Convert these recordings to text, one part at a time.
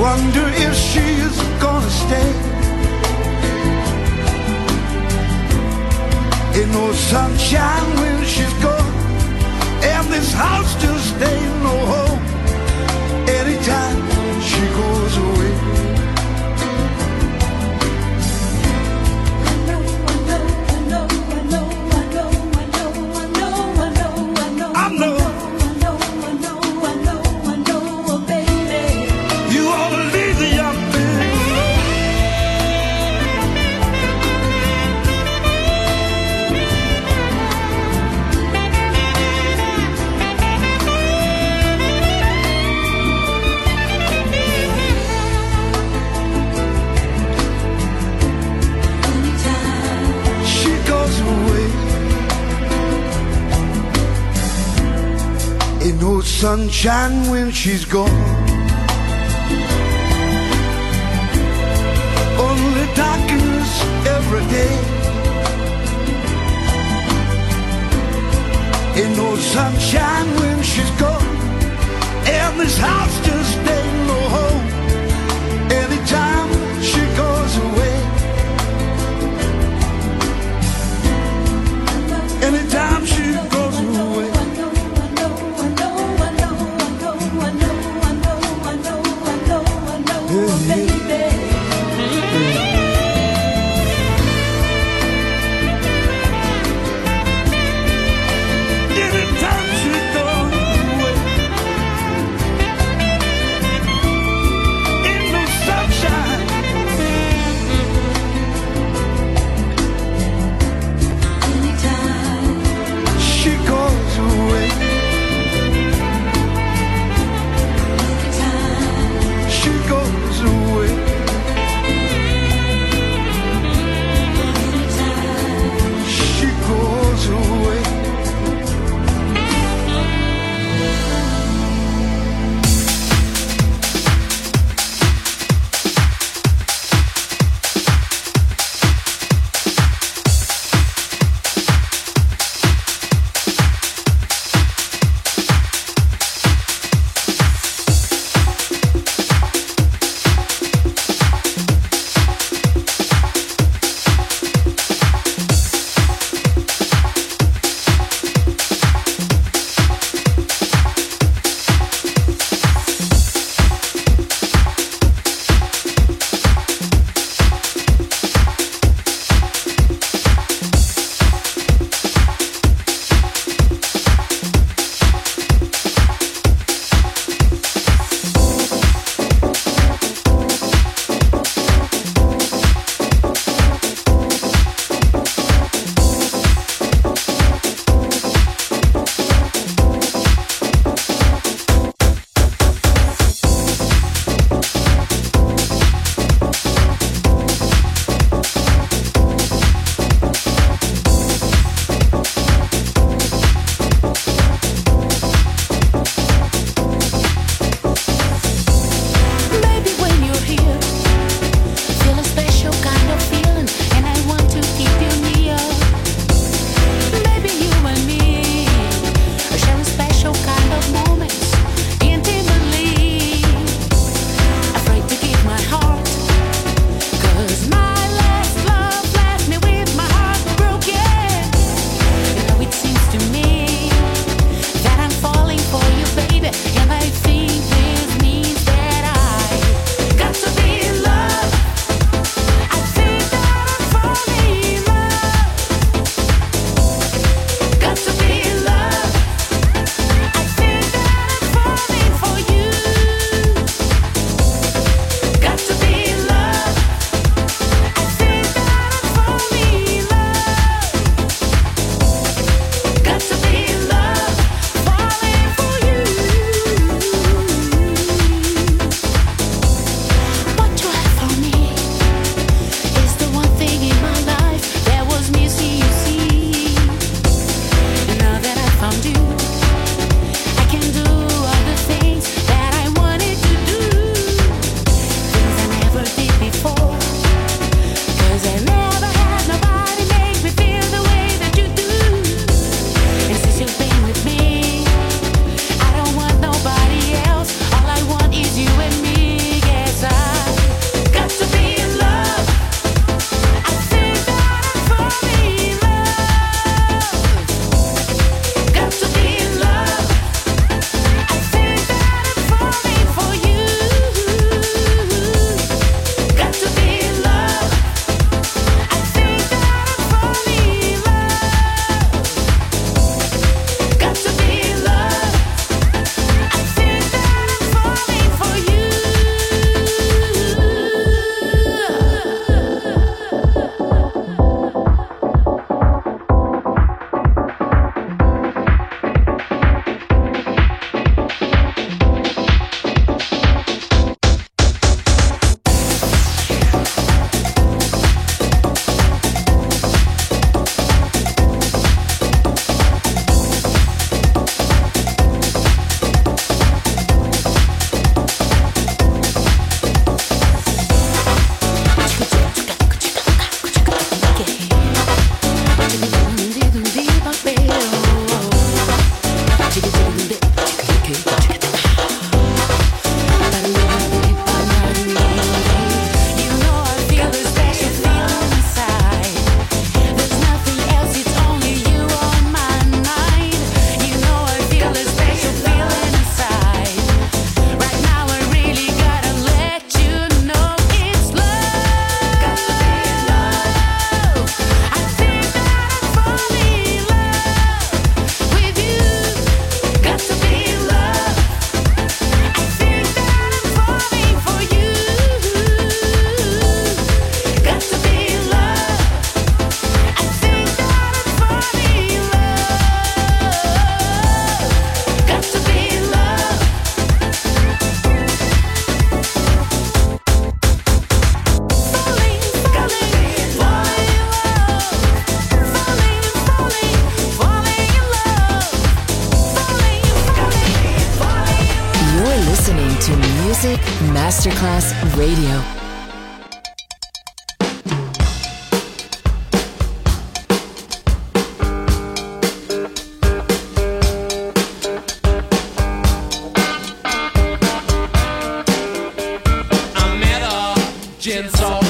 Wonder if she's gonna stay. Ain't no sunshine when she's gone, and this house just ain't no home. Sunshine when she's gone. Gents all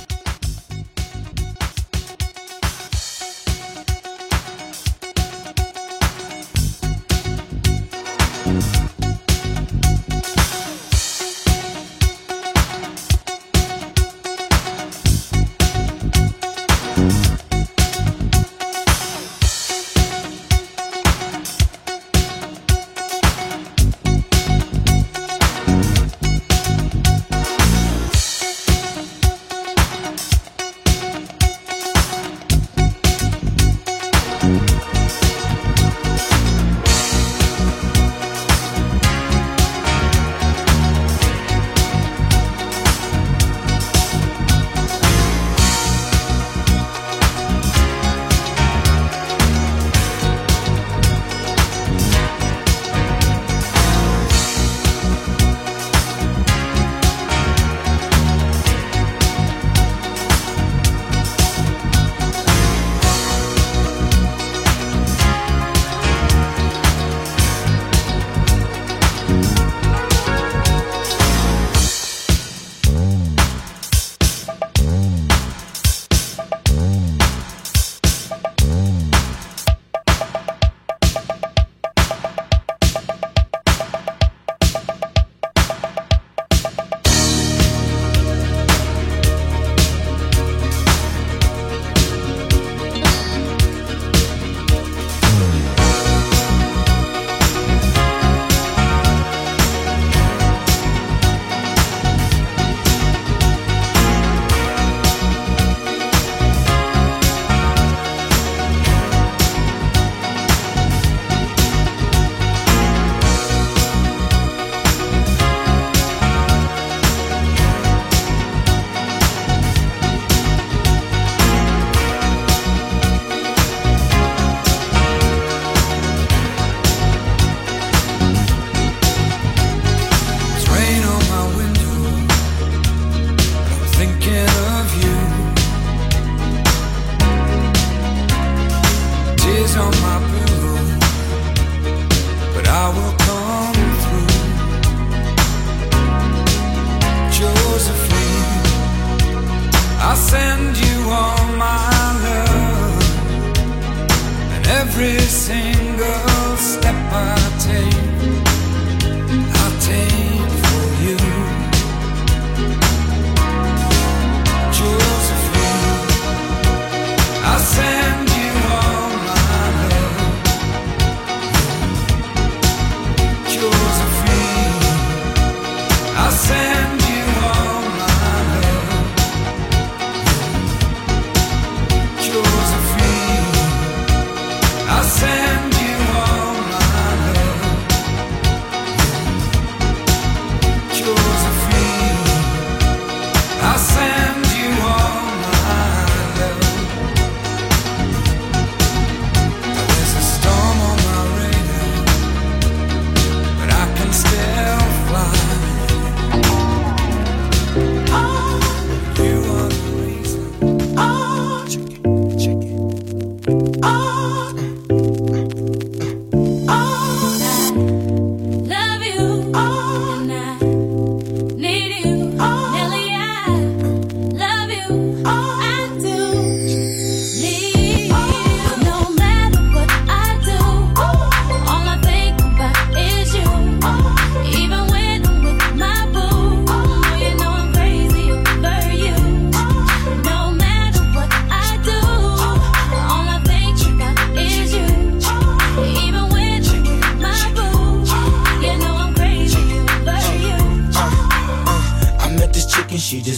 Tears on my pillow, but I will come through. Josephine, I send you all my love, and every single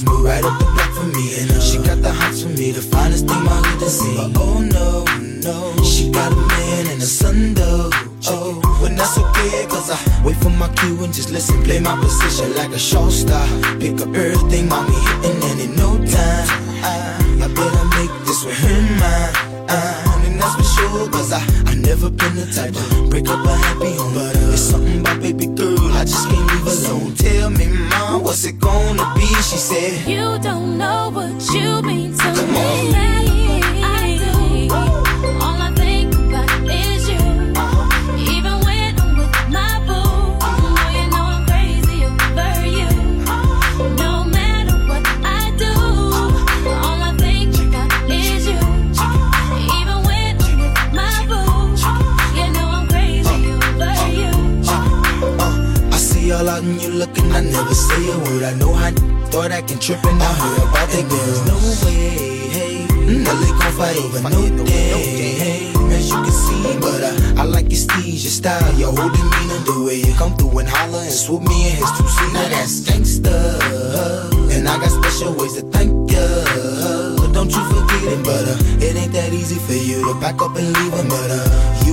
just moved right up the block for me. And uh, she got the hots for me, the finest thing my hood has seen. But oh no, no, she got a man and a son though. Oh, when that's okay, cause I wait for my cue and just listen, play my position like a show star. Pick up everything, mommy hitting, and in no time, I, I better make this with her mine. And that's for sure, cause I, I never been the type to break up a happy home. But uh, it's something about baby girl, I just can't what's it gonna be? She said, You don't know what you mean to Come me. on. Start a word. I know I thought I can trip and I heard about that girl. No way, hey. Nelly gon' fight over no day, hey. As you can see, but uh, I like your steez, your style, your whole demeanor, the way you come through and holler and swoop me in his two seater. Now that's gangsta, and I got special ways to thank ya. But Don't you forget it, but uh, it ain't that easy for you to back up and leave him. But uh, you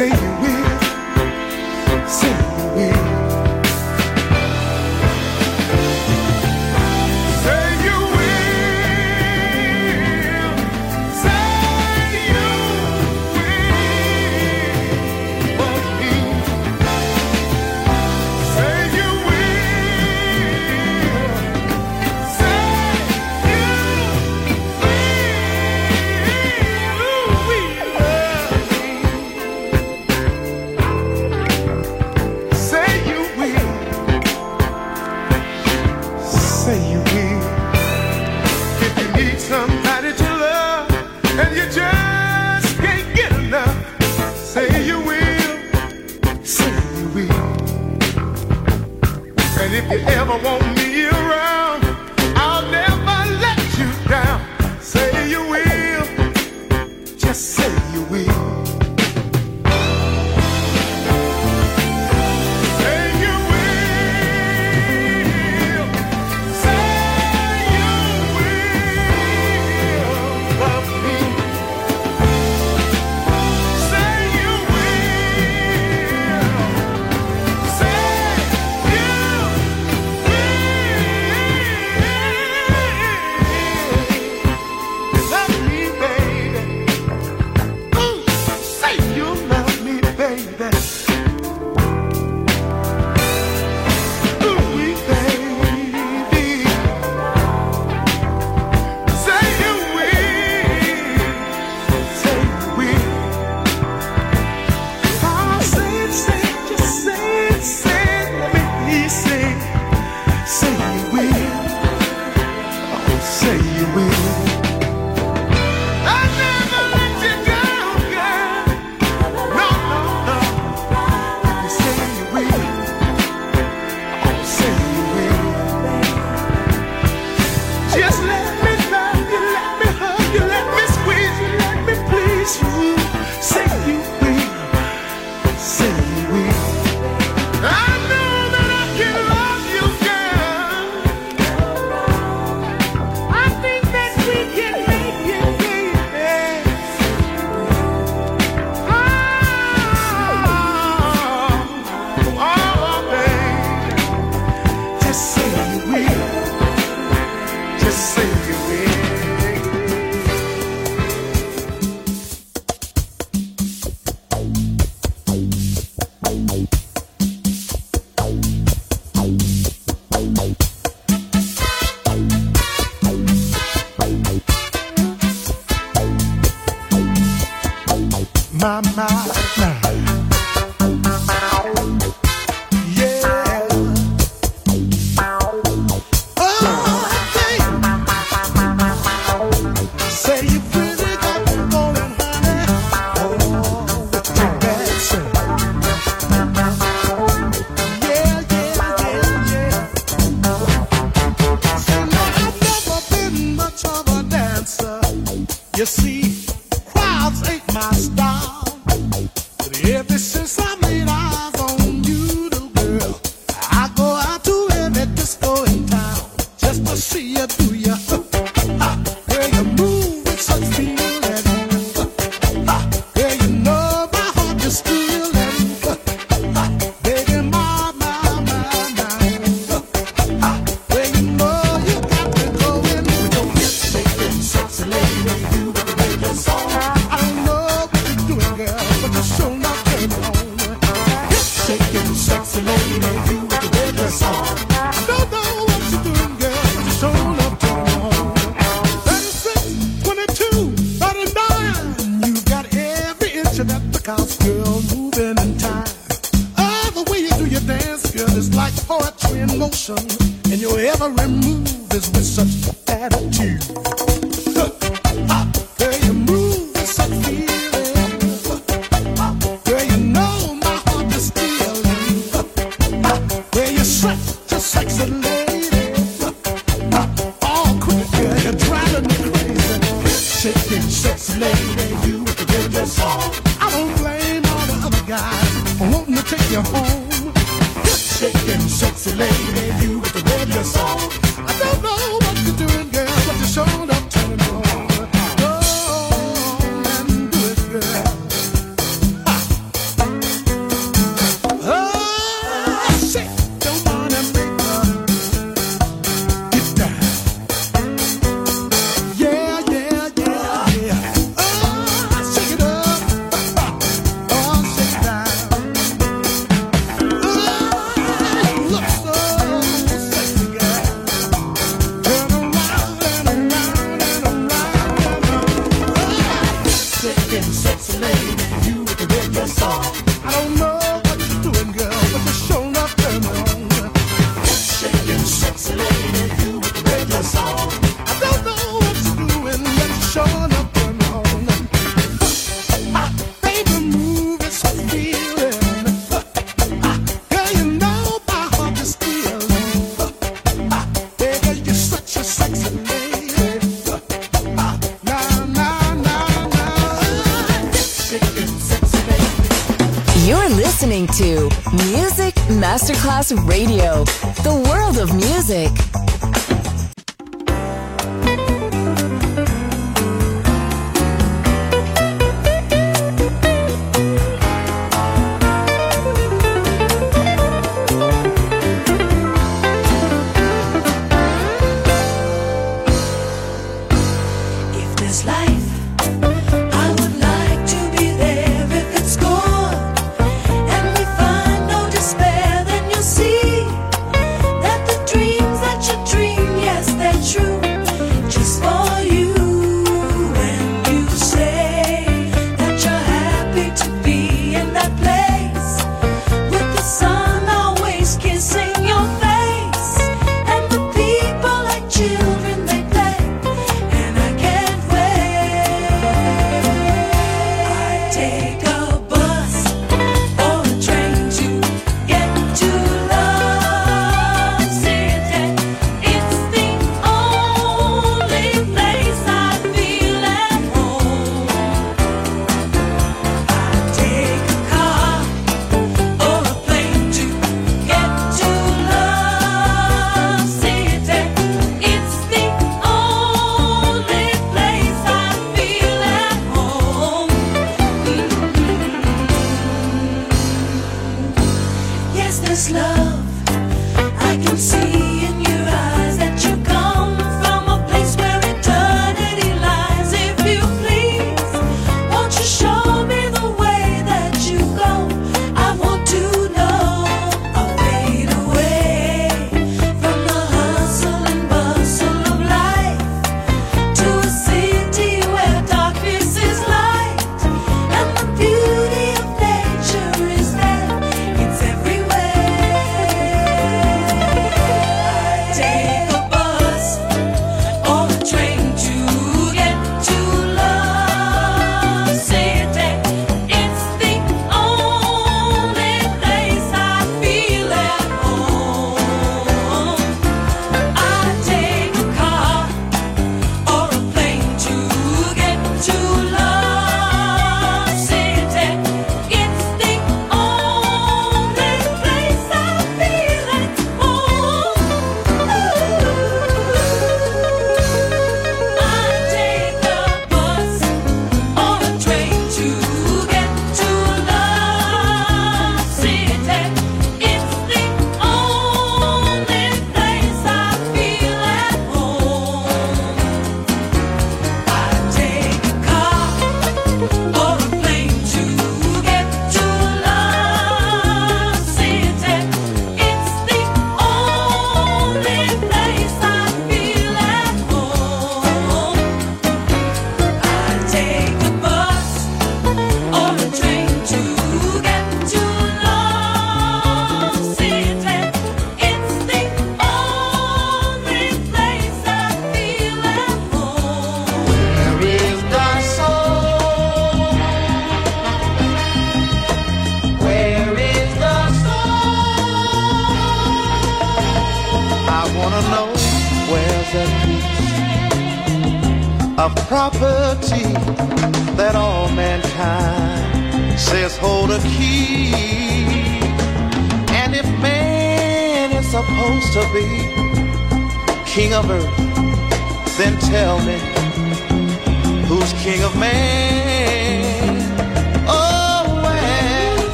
see you.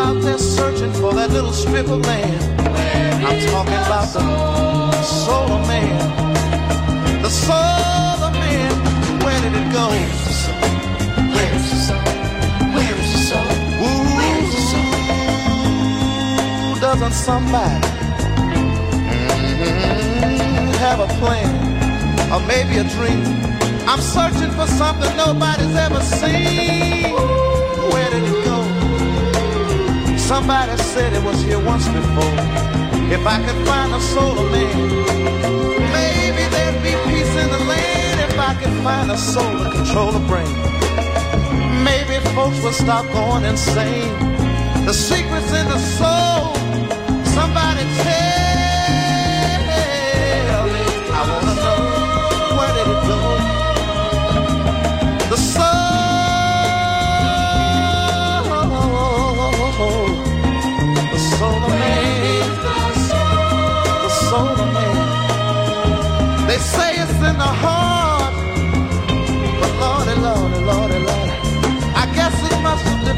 Out there searching for that little strip of land. I'm talking about the soul of man. The soul of man. Where did it go? Where is the soul? Where is the soul? Where is the soul? Ooh, doesn't somebody mm, have a plan or maybe a dream? I'm searching for something nobody's ever seen. Where did it go? Somebody said it was here once before. If I could find a soul of man, maybe there'd be peace in the land. If I could find a soul to control the brain, maybe folks would stop going insane. The secrets in the soul.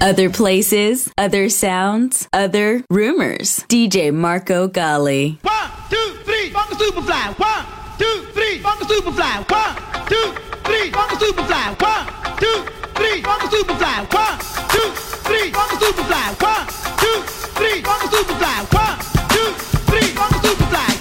Other places, other sounds, other rumors. DJ Marco Gally. One, two, three, funk superfly. One, two, three, funk superfly. One, two, three, funk superfly. One, two, three, funk superfly. One, two, three, funk superfly. One, two, three, funk superfly. One, two, three, funk superfly.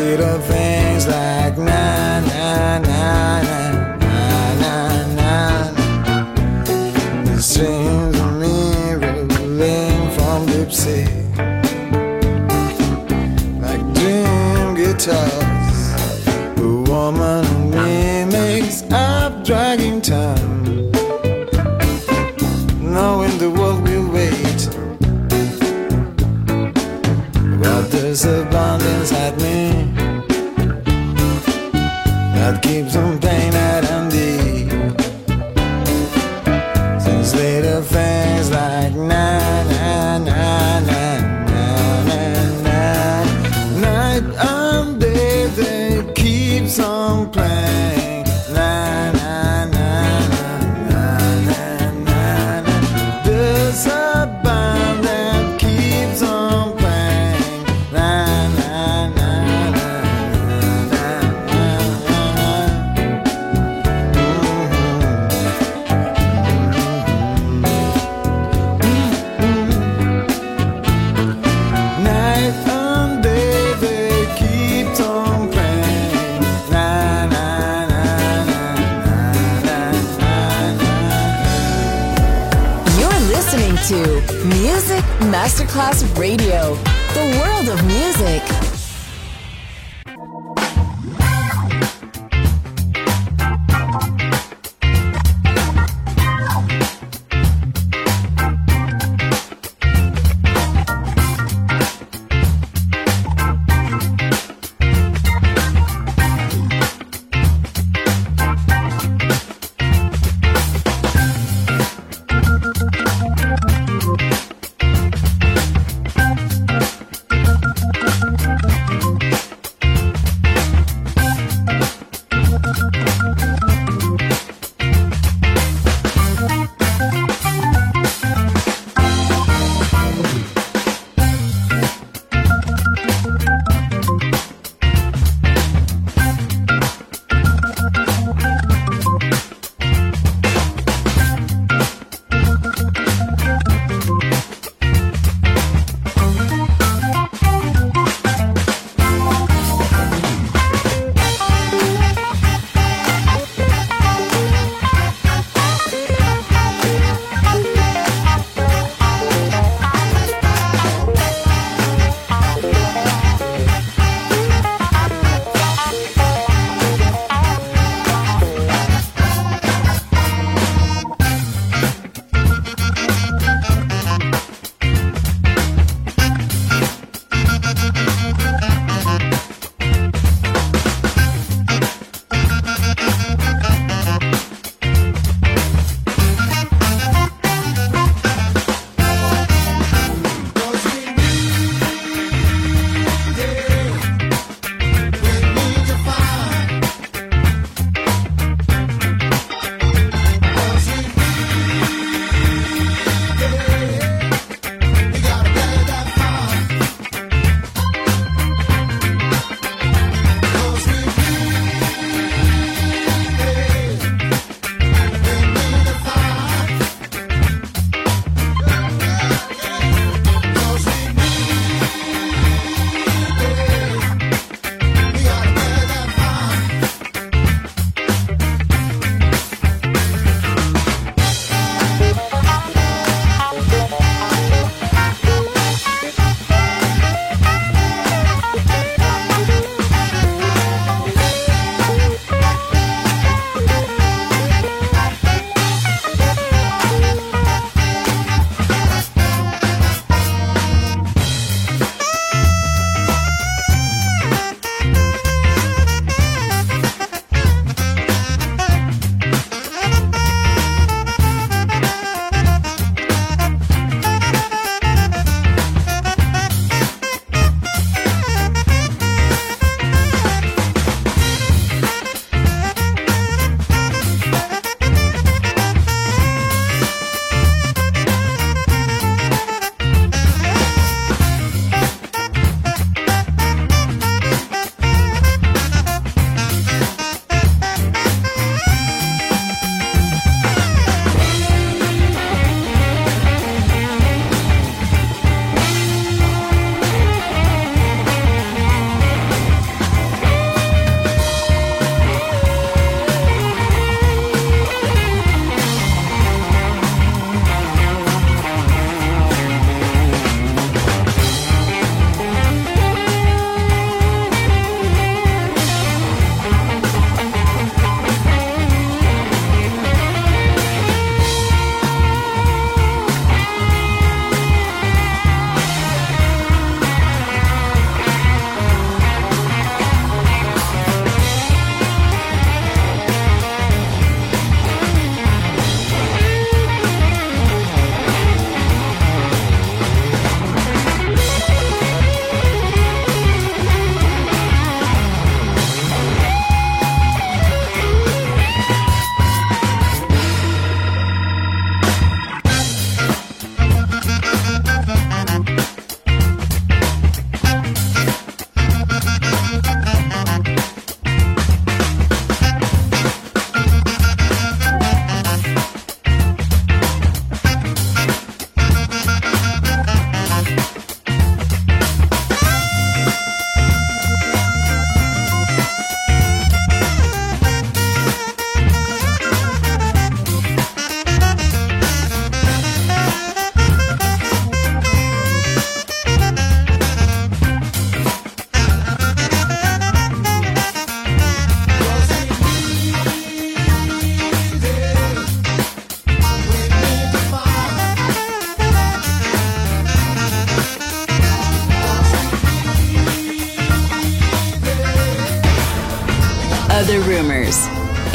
Little things